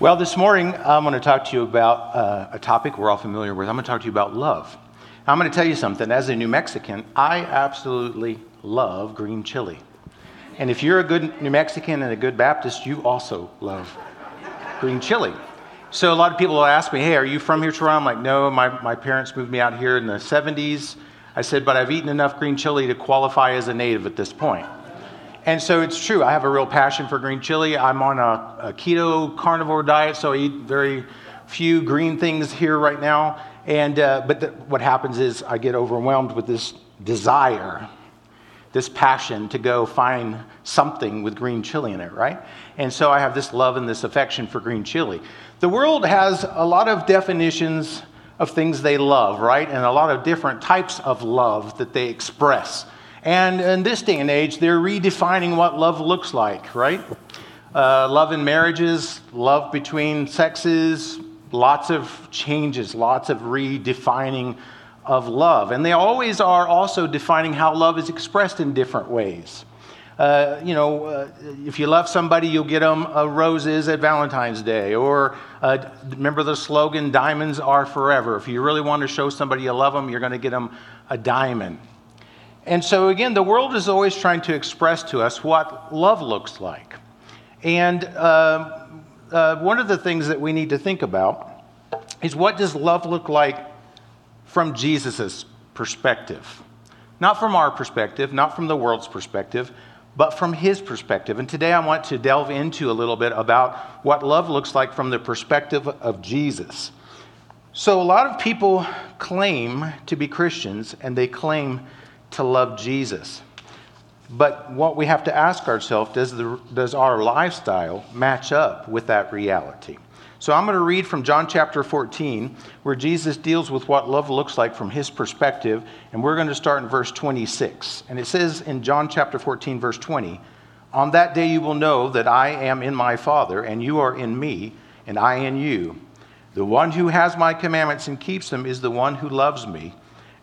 Well, this morning I'm going to talk to you about uh, a topic we're all familiar with. I'm going to talk to you about love. I'm going to tell you something. As a New Mexican, I absolutely love green chili. And if you're a good New Mexican and a good Baptist, you also love green chili. So a lot of people will ask me, hey, are you from here, Toronto? I'm like, no, my, my parents moved me out here in the 70s. I said, but I've eaten enough green chili to qualify as a native at this point. And so it's true, I have a real passion for green chili. I'm on a, a keto carnivore diet, so I eat very few green things here right now. And, uh, but the, what happens is I get overwhelmed with this desire, this passion to go find something with green chili in it, right? And so I have this love and this affection for green chili. The world has a lot of definitions of things they love, right? And a lot of different types of love that they express. And in this day and age, they're redefining what love looks like, right? Uh, love in marriages, love between sexes, lots of changes, lots of redefining of love. And they always are also defining how love is expressed in different ways. Uh, you know, uh, if you love somebody, you'll get them uh, roses at Valentine's Day. Or uh, remember the slogan, diamonds are forever. If you really want to show somebody you love them, you're going to get them a diamond. And so, again, the world is always trying to express to us what love looks like. And uh, uh, one of the things that we need to think about is what does love look like from Jesus' perspective? Not from our perspective, not from the world's perspective, but from his perspective. And today I want to delve into a little bit about what love looks like from the perspective of Jesus. So, a lot of people claim to be Christians and they claim to love Jesus. But what we have to ask ourselves does, the, does our lifestyle match up with that reality? So I'm going to read from John chapter 14, where Jesus deals with what love looks like from his perspective, and we're going to start in verse 26. And it says in John chapter 14, verse 20, On that day you will know that I am in my Father, and you are in me, and I in you. The one who has my commandments and keeps them is the one who loves me.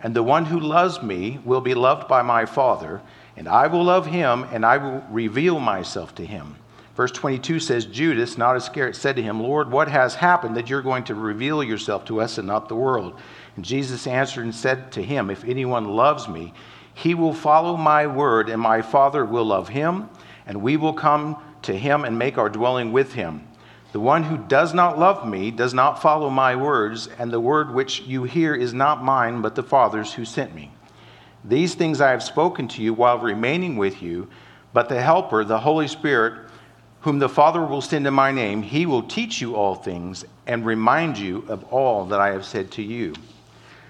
And the one who loves me will be loved by my Father, and I will love him, and I will reveal myself to him. Verse 22 says, Judas, not Iscariot, said to him, Lord, what has happened that you're going to reveal yourself to us and not the world? And Jesus answered and said to him, If anyone loves me, he will follow my word, and my Father will love him, and we will come to him and make our dwelling with him. The one who does not love me does not follow my words, and the word which you hear is not mine, but the Father's who sent me. These things I have spoken to you while remaining with you, but the Helper, the Holy Spirit, whom the Father will send in my name, he will teach you all things and remind you of all that I have said to you.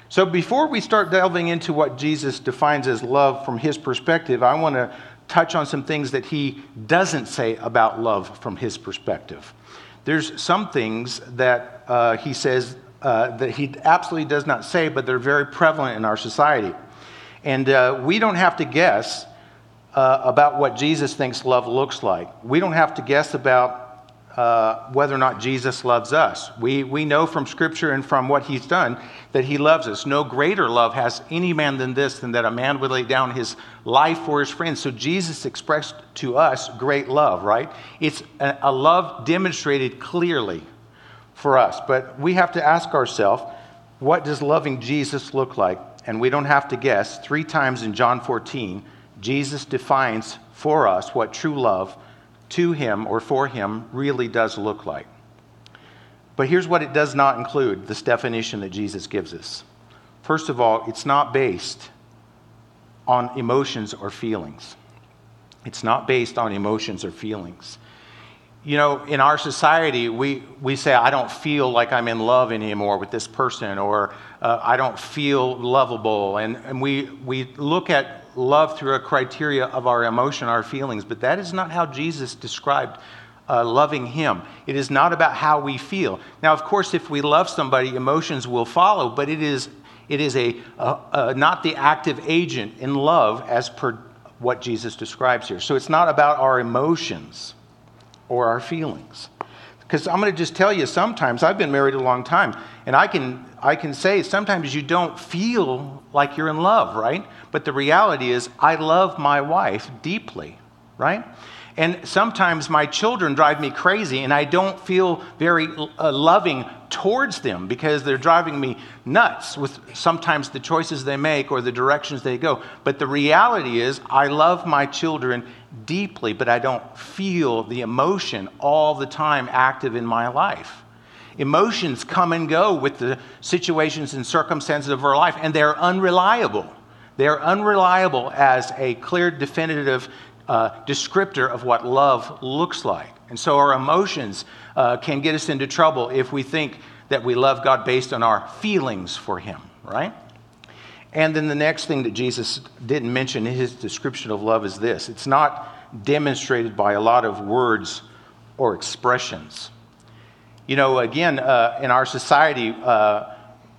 So, before we start delving into what Jesus defines as love from his perspective, I want to touch on some things that he doesn't say about love from his perspective. There's some things that uh, he says uh, that he absolutely does not say, but they're very prevalent in our society. And uh, we don't have to guess uh, about what Jesus thinks love looks like. We don't have to guess about uh, whether or not Jesus loves us. We, we know from Scripture and from what He's done that He loves us. No greater love has any man than this, than that a man would lay down his life for his friends. So Jesus expressed to us great love, right? It's a, a love demonstrated clearly for us. But we have to ask ourselves, what does loving Jesus look like? And we don't have to guess. Three times in John 14, Jesus defines for us what true love to him or for him really does look like. But here's what it does not include this definition that Jesus gives us. First of all, it's not based on emotions or feelings. It's not based on emotions or feelings. You know, in our society, we, we say, I don't feel like I'm in love anymore with this person, or uh, I don't feel lovable. And, and we, we look at love through a criteria of our emotion, our feelings, but that is not how Jesus described uh, loving Him. It is not about how we feel. Now, of course, if we love somebody, emotions will follow, but it is, it is a, a, a not the active agent in love as per what Jesus describes here. So it's not about our emotions or our feelings. Because I'm going to just tell you, sometimes I've been married a long time, and I can, I can say sometimes you don't feel like you're in love, right? But the reality is, I love my wife deeply, right? And sometimes my children drive me crazy, and I don't feel very uh, loving towards them because they're driving me nuts with sometimes the choices they make or the directions they go. But the reality is, I love my children deeply, but I don't feel the emotion all the time active in my life. Emotions come and go with the situations and circumstances of our life, and they're unreliable. They're unreliable as a clear, definitive uh, descriptor of what love looks like. And so our emotions uh, can get us into trouble if we think that we love God based on our feelings for Him, right? And then the next thing that Jesus didn't mention in his description of love is this it's not demonstrated by a lot of words or expressions. You know, again, uh, in our society, uh,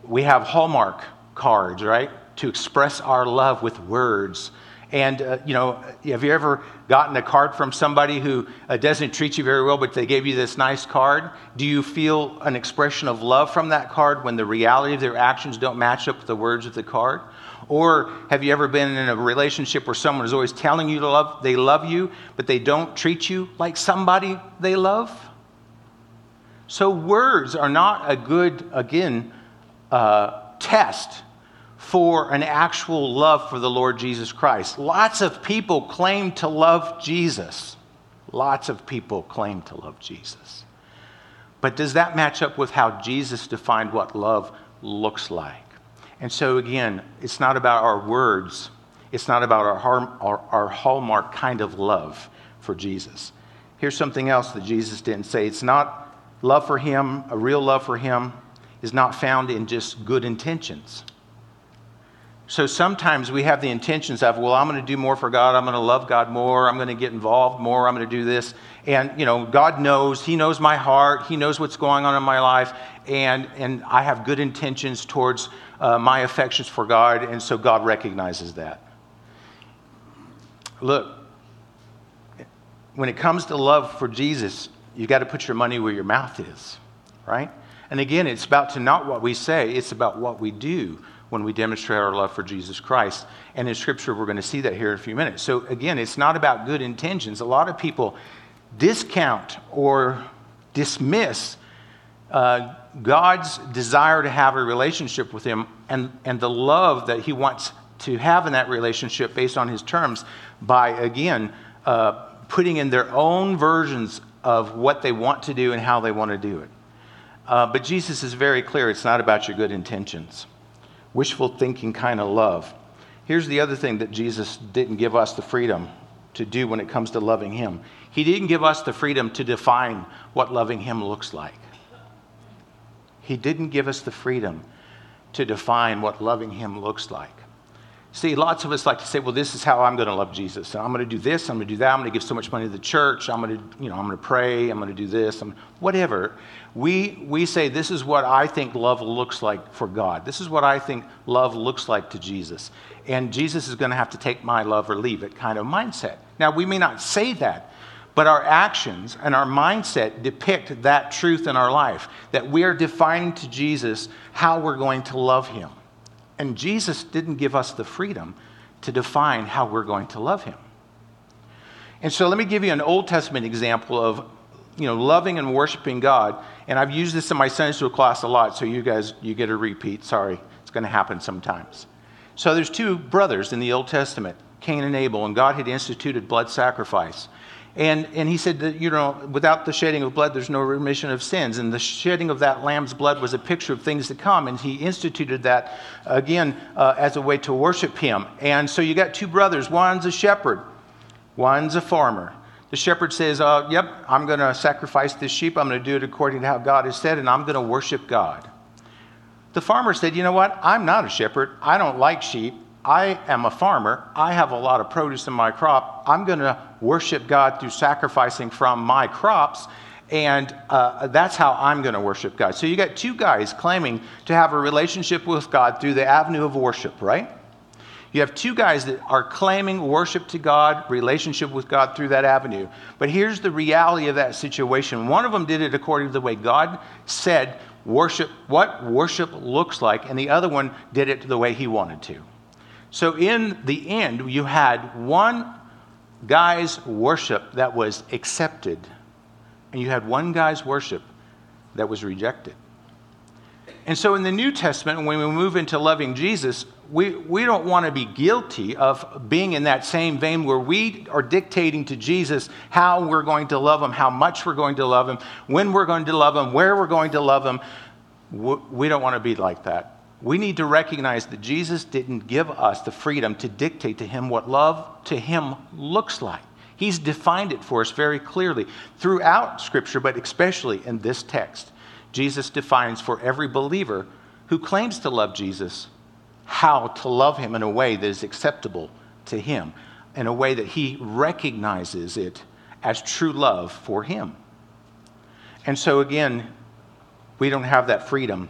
we have Hallmark cards, right? To express our love with words and, uh, you know, have you ever gotten a card from somebody who uh, doesn't treat you very well, but they gave you this nice card? Do you feel an expression of love from that card when the reality of their actions don't match up with the words of the card? Or have you ever been in a relationship where someone is always telling you love, they love you, but they don't treat you like somebody they love? So words are not a good, again, uh, test for an actual love for the Lord Jesus Christ. Lots of people claim to love Jesus. Lots of people claim to love Jesus. But does that match up with how Jesus defined what love looks like? And so, again, it's not about our words, it's not about our, our, our hallmark kind of love for Jesus. Here's something else that Jesus didn't say it's not love for Him, a real love for Him is not found in just good intentions. So sometimes we have the intentions of, well, I'm going to do more for God. I'm going to love God more. I'm going to get involved more. I'm going to do this. And, you know, God knows. He knows my heart. He knows what's going on in my life. And, and I have good intentions towards uh, my affections for God. And so God recognizes that. Look, when it comes to love for Jesus, you've got to put your money where your mouth is, right? And again, it's about to not what we say, it's about what we do when we demonstrate our love for Jesus Christ. And in Scripture, we're going to see that here in a few minutes. So, again, it's not about good intentions. A lot of people discount or dismiss uh, God's desire to have a relationship with Him and, and the love that He wants to have in that relationship based on His terms by, again, uh, putting in their own versions of what they want to do and how they want to do it. Uh, but Jesus is very clear it's not about your good intentions wishful thinking kind of love. Here's the other thing that Jesus didn't give us the freedom to do when it comes to loving Him. He didn't give us the freedom to define what loving Him looks like. He didn't give us the freedom to define what loving Him looks like. See, lots of us like to say, well, this is how I'm going to love Jesus. I'm going to do this, I'm going to do that, I'm going to give so much money to the church, I'm going to, you know, I'm going to pray, I'm going to do this, I'm, whatever. We, we say, this is what I think love looks like for God. This is what I think love looks like to Jesus. And Jesus is going to have to take my love or leave it kind of mindset. Now, we may not say that, but our actions and our mindset depict that truth in our life, that we are defining to Jesus how we're going to love him. And Jesus didn't give us the freedom to define how we're going to love him. And so let me give you an Old Testament example of you know, loving and worshiping God. And I've used this in my Sunday school class a lot, so you guys, you get a repeat. Sorry, it's going to happen sometimes. So there's two brothers in the Old Testament, Cain and Abel, and God had instituted blood sacrifice. And, and he said that, you know, without the shedding of blood, there's no remission of sins. And the shedding of that lamb's blood was a picture of things to come. And he instituted that, again, uh, as a way to worship him. And so you got two brothers. One's a shepherd, one's a farmer. The shepherd says, uh, Yep, I'm going to sacrifice this sheep. I'm going to do it according to how God has said, and I'm going to worship God. The farmer said, You know what? I'm not a shepherd. I don't like sheep. I am a farmer. I have a lot of produce in my crop. I'm going to worship God through sacrificing from my crops. And uh, that's how I'm going to worship God. So you got two guys claiming to have a relationship with God through the avenue of worship, right? You have two guys that are claiming worship to God, relationship with God through that avenue. But here's the reality of that situation. One of them did it according to the way God said worship, what worship looks like, and the other one did it the way he wanted to. So, in the end, you had one guy's worship that was accepted, and you had one guy's worship that was rejected. And so in the New Testament, when we move into loving Jesus, we, we don't want to be guilty of being in that same vein where we are dictating to Jesus how we're going to love him, how much we're going to love him, when we're going to love him, where we're going to love him. We don't want to be like that. We need to recognize that Jesus didn't give us the freedom to dictate to him what love to him looks like. He's defined it for us very clearly throughout Scripture, but especially in this text. Jesus defines for every believer who claims to love Jesus how to love him in a way that is acceptable to him, in a way that he recognizes it as true love for him. And so, again, we don't have that freedom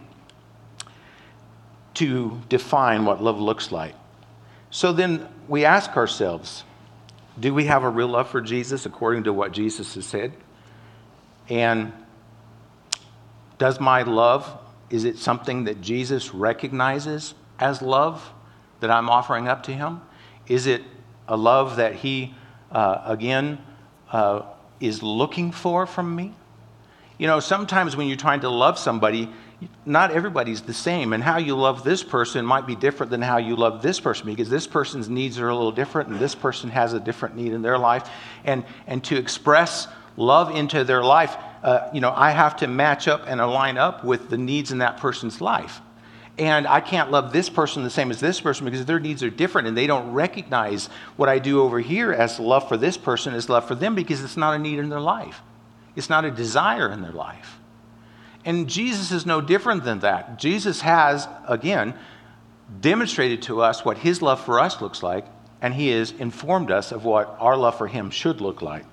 to define what love looks like. So then we ask ourselves do we have a real love for Jesus according to what Jesus has said? And does my love, is it something that Jesus recognizes as love that I'm offering up to him? Is it a love that he, uh, again, uh, is looking for from me? You know, sometimes when you're trying to love somebody, not everybody's the same, and how you love this person might be different than how you love this person because this person's needs are a little different, and this person has a different need in their life. And, and to express love into their life, uh, you know, I have to match up and align up with the needs in that person's life. And I can't love this person the same as this person because their needs are different and they don't recognize what I do over here as love for this person is love for them because it's not a need in their life. It's not a desire in their life. And Jesus is no different than that. Jesus has, again, demonstrated to us what his love for us looks like, and he has informed us of what our love for him should look like.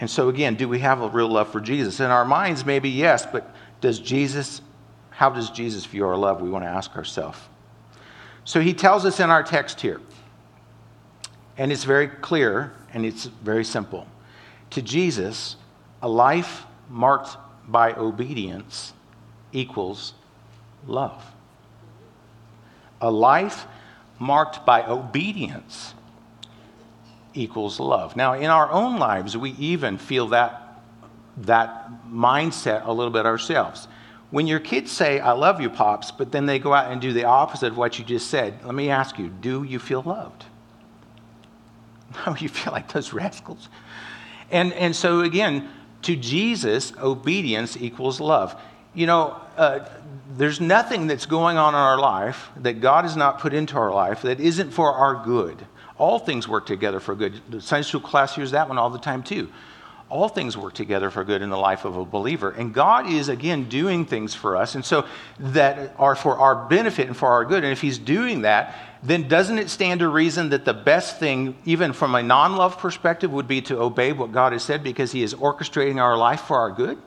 And so, again, do we have a real love for Jesus? In our minds, maybe yes, but does Jesus, how does Jesus view our love? We want to ask ourselves. So he tells us in our text here, and it's very clear and it's very simple. To Jesus, a life marked by obedience equals love. A life marked by obedience equals love. Now, in our own lives, we even feel that, that mindset a little bit ourselves. When your kids say, I love you, Pops, but then they go out and do the opposite of what you just said, let me ask you, do you feel loved? No, you feel like those rascals. And, and so, again, to Jesus, obedience equals love. You know, uh, there's nothing that's going on in our life that God has not put into our life that isn't for our good. All things work together for good. The Sunday school class hears that one all the time, too. All things work together for good in the life of a believer. And God is, again, doing things for us. And so that are for our benefit and for our good. And if He's doing that, then doesn't it stand to reason that the best thing, even from a non love perspective, would be to obey what God has said because He is orchestrating our life for our good?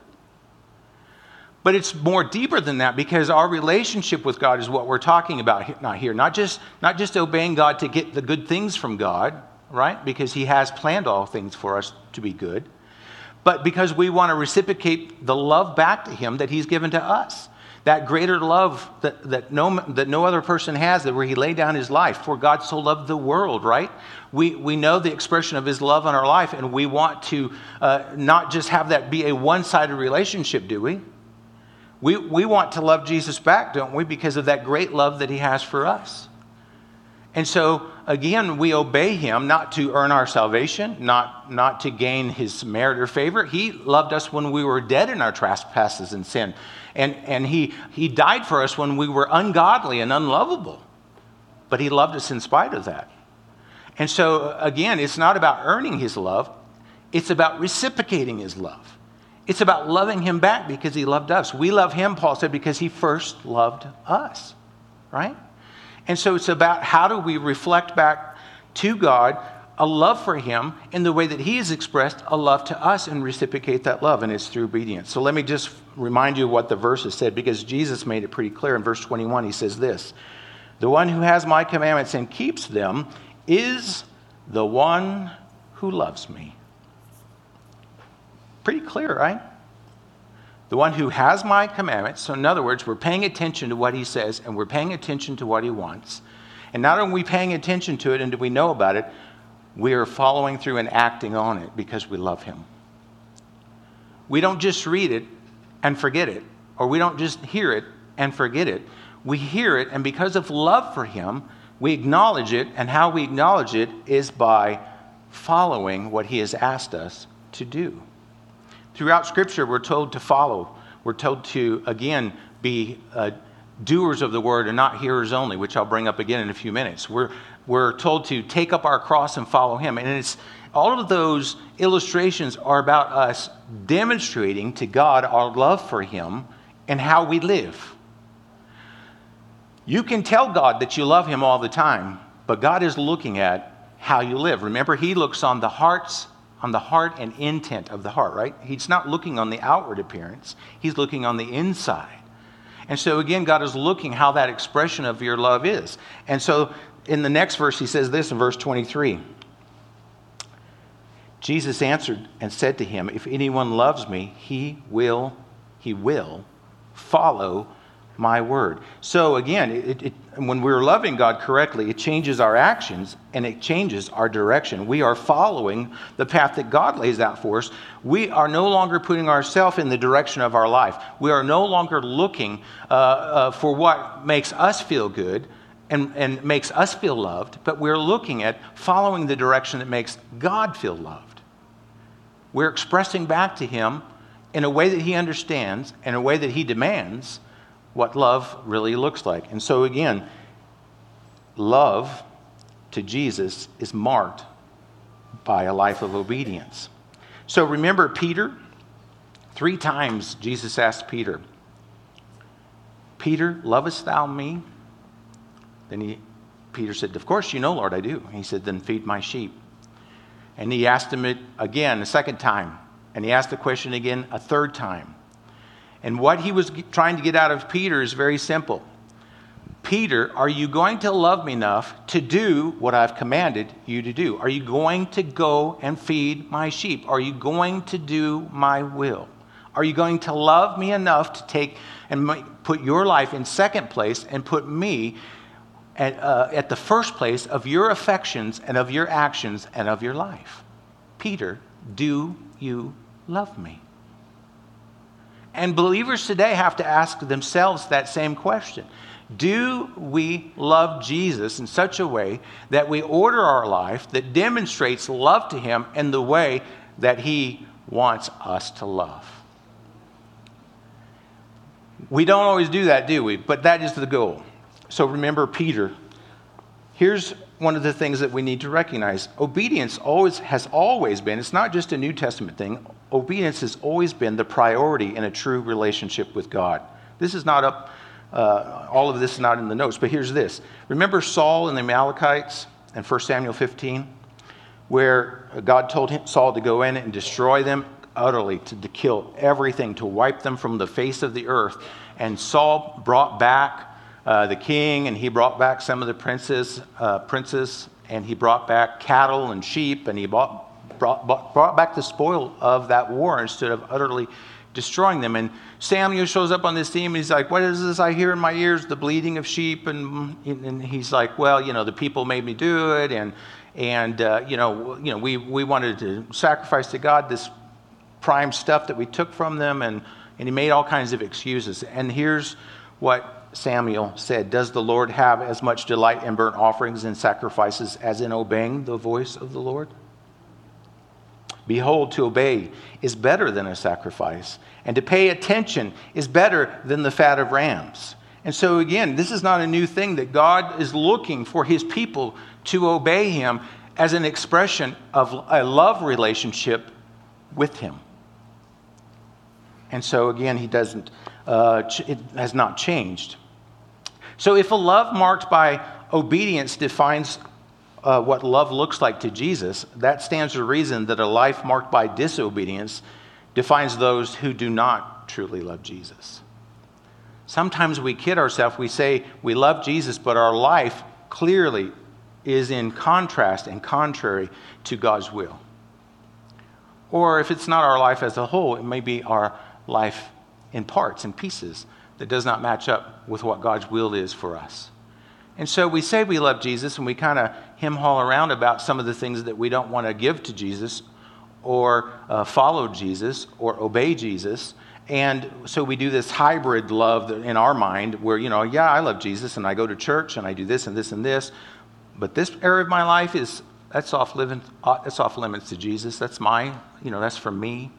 But it's more deeper than that because our relationship with God is what we're talking about not here. Not just, not just obeying God to get the good things from God, right? Because He has planned all things for us to be good. But because we want to reciprocate the love back to Him that He's given to us. That greater love that, that, no, that no other person has, that where He laid down His life. For God so loved the world, right? We, we know the expression of His love in our life, and we want to uh, not just have that be a one sided relationship, do we? We, we want to love Jesus back, don't we? Because of that great love that he has for us. And so, again, we obey him not to earn our salvation, not, not to gain his merit or favor. He loved us when we were dead in our trespasses and sin. And, and he, he died for us when we were ungodly and unlovable. But he loved us in spite of that. And so, again, it's not about earning his love, it's about reciprocating his love. It's about loving him back because he loved us. We love him, Paul said, because he first loved us, right? And so it's about how do we reflect back to God a love for him in the way that he has expressed a love to us and reciprocate that love, and it's through obedience. So let me just remind you what the verse has said because Jesus made it pretty clear in verse 21. He says this The one who has my commandments and keeps them is the one who loves me. Pretty clear, right? The one who has my commandments. So, in other words, we're paying attention to what he says and we're paying attention to what he wants. And not only are we paying attention to it and do we know about it, we are following through and acting on it because we love Him. We don't just read it and forget it, or we don't just hear it and forget it. We hear it, and because of love for Him, we acknowledge it, and how we acknowledge it is by following what He has asked us to do. Throughout Scripture, we're told to follow. We're told to, again, be uh, doers of the word and not hearers only, which I'll bring up again in a few minutes. We're, we're told to take up our cross and follow Him. And it's all of those illustrations are about us demonstrating to God our love for Him and how we live. You can tell God that you love Him all the time, but God is looking at how you live. Remember, He looks on the hearts, on the heart and intent of the heart, right? He's not looking on the outward appearance, He's looking on the inside. And so, again, God is looking how that expression of your love is. And so, in the next verse, He says this in verse 23. Jesus answered and said to him, If anyone loves me, he will, he will follow my word. So again, it, it, when we're loving God correctly, it changes our actions and it changes our direction. We are following the path that God lays out for us. We are no longer putting ourselves in the direction of our life. We are no longer looking uh, uh, for what makes us feel good and, and makes us feel loved, but we're looking at following the direction that makes God feel loved. We're expressing back to Him in a way that He understands, and in a way that He demands what love really looks like. And so, again, love to Jesus is marked by a life of obedience. So, remember Peter? Three times Jesus asked Peter, Peter, lovest thou me? Then he, Peter said, Of course you know, Lord, I do. He said, Then feed my sheep. And he asked him it again a second time. And he asked the question again a third time. And what he was trying to get out of Peter is very simple Peter, are you going to love me enough to do what I've commanded you to do? Are you going to go and feed my sheep? Are you going to do my will? Are you going to love me enough to take and put your life in second place and put me at, uh, at the first place of your affections and of your actions and of your life? Peter, do you love me? And believers today have to ask themselves that same question. Do we love Jesus in such a way that we order our life that demonstrates love to Him in the way that He wants us to love? We don't always do that, do we? But that is the goal. So remember Peter. Here's one of the things that we need to recognize. Obedience always has always been it's not just a new testament thing obedience has always been the priority in a true relationship with god. This is not up uh, all of this is not in the notes but here's this. Remember saul and the amalekites in 1 samuel 15 where god told him, saul to go in and destroy them utterly to, to kill everything to wipe them from the face of the earth. And saul brought back uh, the king, and he brought back some of the princes, uh, princes, and he brought back cattle and sheep, and he brought, brought, brought back the spoil of that war instead of utterly destroying them. And Samuel shows up on this scene, and he's like, What is this I hear in my ears? The bleating of sheep. And, and he's like, Well, you know, the people made me do it, and, and uh, you, know, you know, we, we wanted to sacrifice to God this prime stuff that we took from them, and, and he made all kinds of excuses. And here's what Samuel said, Does the Lord have as much delight in burnt offerings and sacrifices as in obeying the voice of the Lord? Behold, to obey is better than a sacrifice, and to pay attention is better than the fat of rams. And so, again, this is not a new thing that God is looking for his people to obey him as an expression of a love relationship with him. And so, again, he doesn't, uh, it has not changed. So, if a love marked by obedience defines uh, what love looks like to Jesus, that stands to reason that a life marked by disobedience defines those who do not truly love Jesus. Sometimes we kid ourselves. We say we love Jesus, but our life clearly is in contrast and contrary to God's will. Or if it's not our life as a whole, it may be our life in parts and pieces that does not match up with what God's will is for us. And so we say we love Jesus and we kind of hem haul around about some of the things that we don't want to give to Jesus or uh, follow Jesus or obey Jesus. And so we do this hybrid love in our mind where, you know, yeah, I love Jesus and I go to church and I do this and this and this. But this area of my life is, that's off, living, uh, that's off limits to Jesus. That's my, you know, that's for me.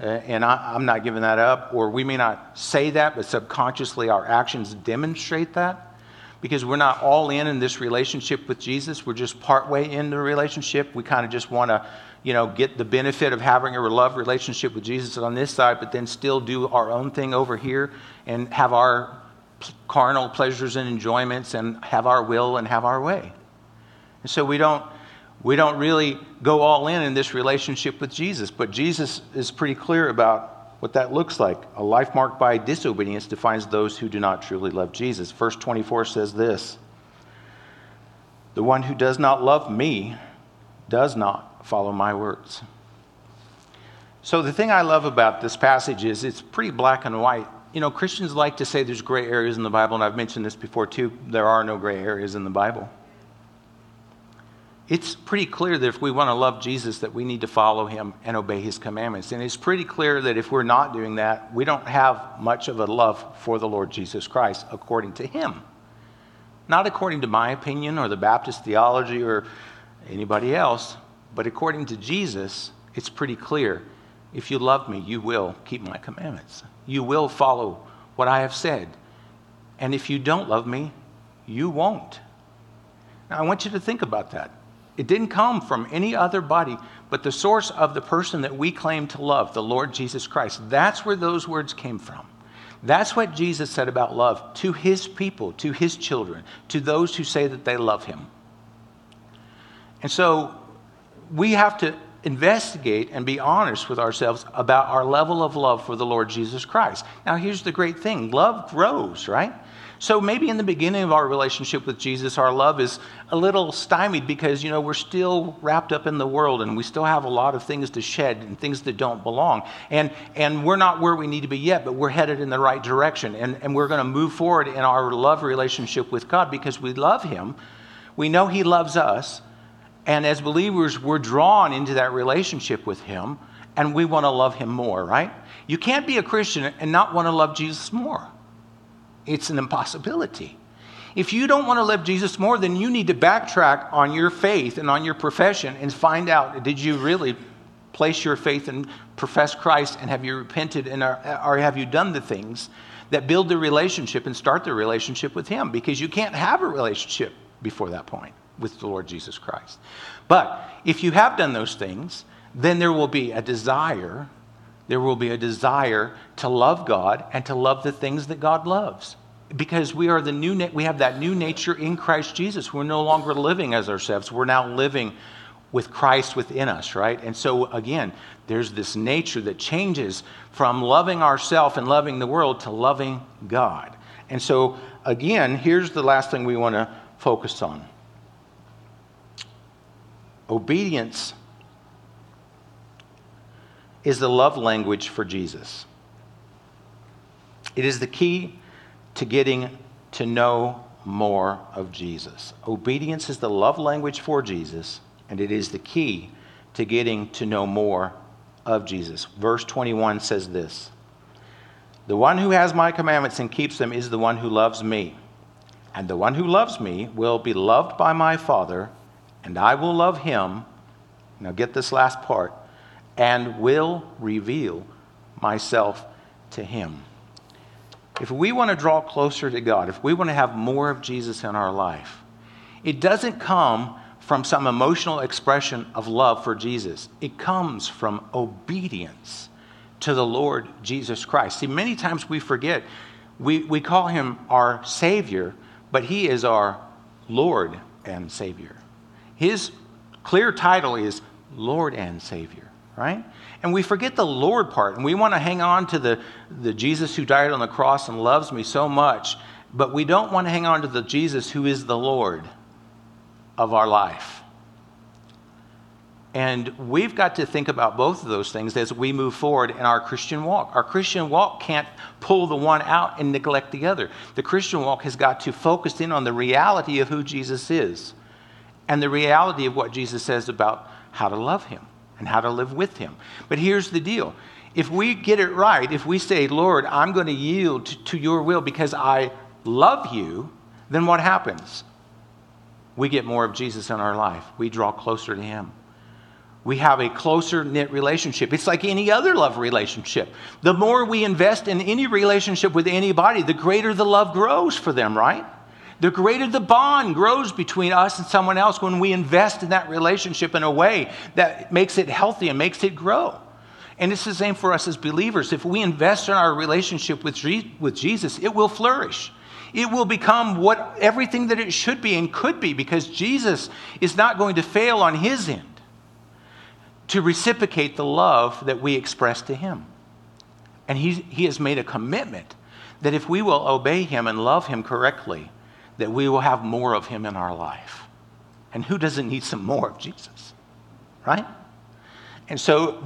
Uh, and I, I'm not giving that up. Or we may not say that, but subconsciously our actions demonstrate that because we're not all in in this relationship with Jesus. We're just partway in the relationship. We kind of just want to, you know, get the benefit of having a love relationship with Jesus on this side, but then still do our own thing over here and have our carnal pleasures and enjoyments and have our will and have our way. And so we don't we don't really go all in in this relationship with Jesus, but Jesus is pretty clear about what that looks like. A life marked by disobedience defines those who do not truly love Jesus. Verse 24 says this The one who does not love me does not follow my words. So, the thing I love about this passage is it's pretty black and white. You know, Christians like to say there's gray areas in the Bible, and I've mentioned this before too. There are no gray areas in the Bible it's pretty clear that if we want to love Jesus, that we need to follow him and obey his commandments. And it's pretty clear that if we're not doing that, we don't have much of a love for the Lord Jesus Christ according to him. Not according to my opinion or the Baptist theology or anybody else, but according to Jesus, it's pretty clear. If you love me, you will keep my commandments. You will follow what I have said. And if you don't love me, you won't. Now, I want you to think about that. It didn't come from any other body, but the source of the person that we claim to love, the Lord Jesus Christ. That's where those words came from. That's what Jesus said about love to his people, to his children, to those who say that they love him. And so we have to investigate and be honest with ourselves about our level of love for the Lord Jesus Christ. Now, here's the great thing love grows, right? So maybe in the beginning of our relationship with Jesus, our love is a little stymied because, you know, we're still wrapped up in the world and we still have a lot of things to shed and things that don't belong. And, and we're not where we need to be yet, but we're headed in the right direction. And, and we're going to move forward in our love relationship with God because we love Him. We know He loves us. And as believers, we're drawn into that relationship with Him and we want to love Him more, right? You can't be a Christian and not want to love Jesus more. It's an impossibility. If you don't want to love Jesus more, then you need to backtrack on your faith and on your profession and find out did you really place your faith and profess Christ and have you repented and are, or have you done the things that build the relationship and start the relationship with Him? Because you can't have a relationship before that point with the Lord Jesus Christ. But if you have done those things, then there will be a desire there will be a desire to love God and to love the things that God loves. Because we are the new we have that new nature in Christ Jesus. We're no longer living as ourselves. We're now living with Christ within us, right? And so again, there's this nature that changes from loving ourselves and loving the world to loving God. And so again, here's the last thing we want to focus on. Obedience is the love language for Jesus. It is the key to getting to know more of Jesus. Obedience is the love language for Jesus, and it is the key to getting to know more of Jesus. Verse 21 says this The one who has my commandments and keeps them is the one who loves me. And the one who loves me will be loved by my Father, and I will love him. Now, get this last part and will reveal myself to him. If we want to draw closer to God, if we want to have more of Jesus in our life, it doesn't come from some emotional expression of love for Jesus. It comes from obedience to the Lord Jesus Christ. See, many times we forget, we, we call him our Savior, but he is our Lord and Savior. His clear title is Lord and Savior right? And we forget the Lord part, and we want to hang on to the, the Jesus who died on the cross and loves me so much, but we don't want to hang on to the Jesus who is the Lord of our life. And we've got to think about both of those things as we move forward in our Christian walk. Our Christian walk can't pull the one out and neglect the other. The Christian walk has got to focus in on the reality of who Jesus is and the reality of what Jesus says about how to love him and how to live with him. But here's the deal if we get it right, if we say, Lord, I'm going to yield to your will because I love you, then what happens? We get more of Jesus in our life. We draw closer to him. We have a closer knit relationship. It's like any other love relationship. The more we invest in any relationship with anybody, the greater the love grows for them, right? The greater the bond grows between us and someone else when we invest in that relationship in a way that makes it healthy and makes it grow. And it's the same for us as believers. If we invest in our relationship with, with Jesus, it will flourish. It will become what everything that it should be and could be because Jesus is not going to fail on his end to reciprocate the love that we express to him. And he, he has made a commitment that if we will obey him and love him correctly, that we will have more of him in our life. And who doesn't need some more of Jesus? Right? And so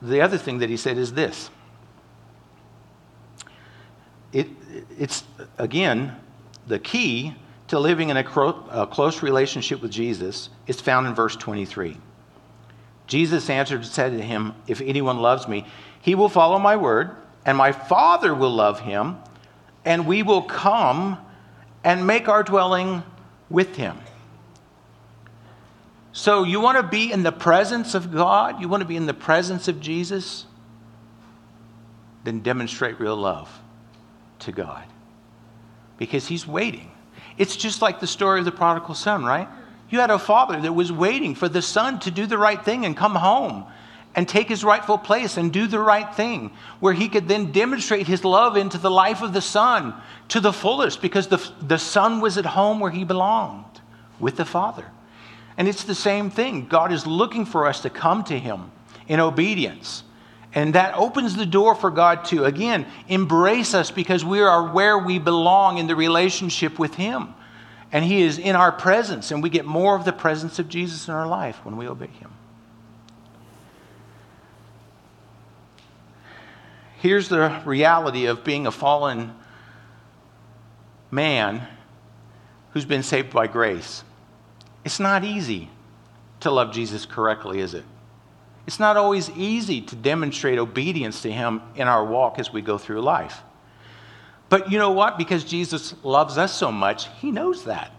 the other thing that he said is this it, it's, again, the key to living in a, cro- a close relationship with Jesus is found in verse 23. Jesus answered and said to him, If anyone loves me, he will follow my word, and my Father will love him, and we will come and make our dwelling with him. So, you want to be in the presence of God? You want to be in the presence of Jesus? Then demonstrate real love to God because He's waiting. It's just like the story of the prodigal son, right? You had a father that was waiting for the son to do the right thing and come home and take his rightful place and do the right thing, where he could then demonstrate his love into the life of the son to the fullest because the, the son was at home where he belonged with the father. And it's the same thing. God is looking for us to come to Him in obedience. And that opens the door for God to, again, embrace us because we are where we belong in the relationship with Him. And He is in our presence, and we get more of the presence of Jesus in our life when we obey Him. Here's the reality of being a fallen man who's been saved by grace. It's not easy to love Jesus correctly, is it? It's not always easy to demonstrate obedience to Him in our walk as we go through life. But you know what? Because Jesus loves us so much, He knows that.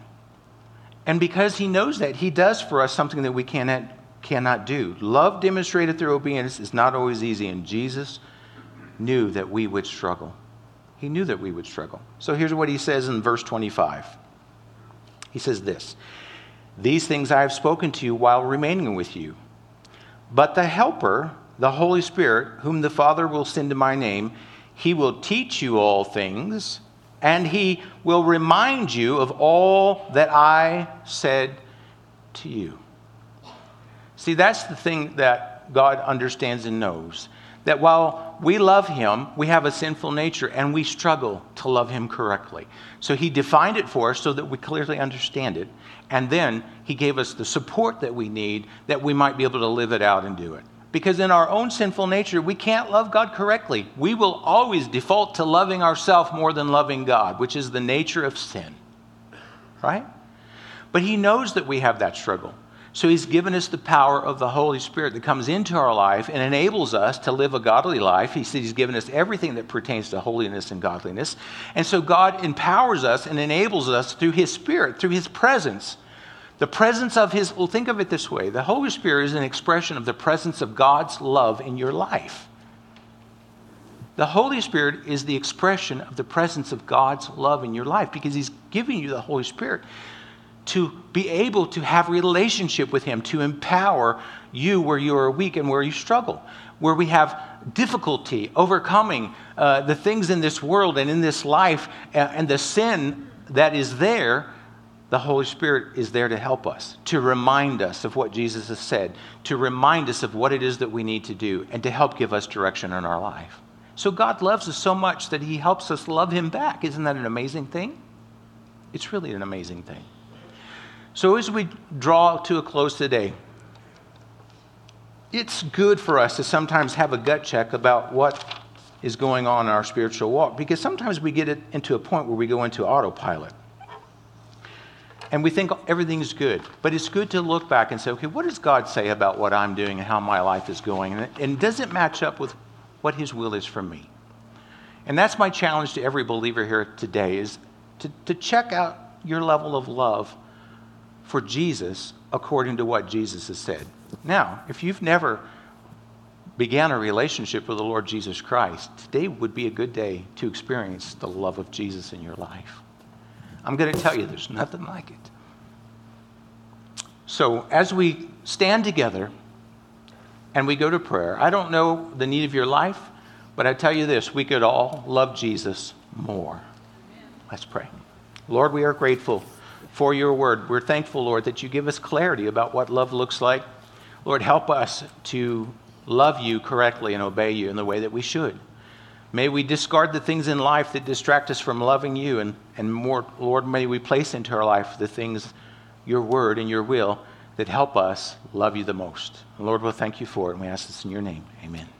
And because He knows that, He does for us something that we cannot, cannot do. Love demonstrated through obedience is not always easy, and Jesus knew that we would struggle. He knew that we would struggle. So here's what He says in verse 25 He says this. These things I have spoken to you while remaining with you. But the Helper, the Holy Spirit, whom the Father will send in my name, he will teach you all things, and he will remind you of all that I said to you. See, that's the thing that God understands and knows. That while we love him, we have a sinful nature and we struggle to love him correctly. So he defined it for us so that we clearly understand it. And then he gave us the support that we need that we might be able to live it out and do it. Because in our own sinful nature, we can't love God correctly. We will always default to loving ourselves more than loving God, which is the nature of sin. Right? But he knows that we have that struggle. So he's given us the power of the Holy Spirit that comes into our life and enables us to live a godly life. He said he's given us everything that pertains to holiness and godliness. And so God empowers us and enables us through his Spirit, through his presence. The presence of his, well, think of it this way the Holy Spirit is an expression of the presence of God's love in your life. The Holy Spirit is the expression of the presence of God's love in your life because he's giving you the Holy Spirit to be able to have relationship with him to empower you where you are weak and where you struggle where we have difficulty overcoming uh, the things in this world and in this life uh, and the sin that is there the holy spirit is there to help us to remind us of what jesus has said to remind us of what it is that we need to do and to help give us direction in our life. So god loves us so much that he helps us love him back. Isn't that an amazing thing? It's really an amazing thing so, as we draw to a close today, it's good for us to sometimes have a gut check about what is going on in our spiritual walk because sometimes we get it into a point where we go into autopilot and we think everything's good. But it's good to look back and say, okay, what does God say about what I'm doing and how my life is going? And, and does it match up with what His will is for me? And that's my challenge to every believer here today is to, to check out your level of love for Jesus according to what Jesus has said. Now, if you've never began a relationship with the Lord Jesus Christ, today would be a good day to experience the love of Jesus in your life. I'm going to tell you, there's nothing like it. So, as we stand together and we go to prayer, I don't know the need of your life, but I tell you this we could all love Jesus more. Let's pray. Lord, we are grateful for your word. We're thankful, Lord, that you give us clarity about what love looks like. Lord, help us to love you correctly and obey you in the way that we should. May we discard the things in life that distract us from loving you, and, and more, Lord, may we place into our life the things, your word and your will, that help us love you the most. Lord, we'll thank you for it, and we ask this in your name. Amen.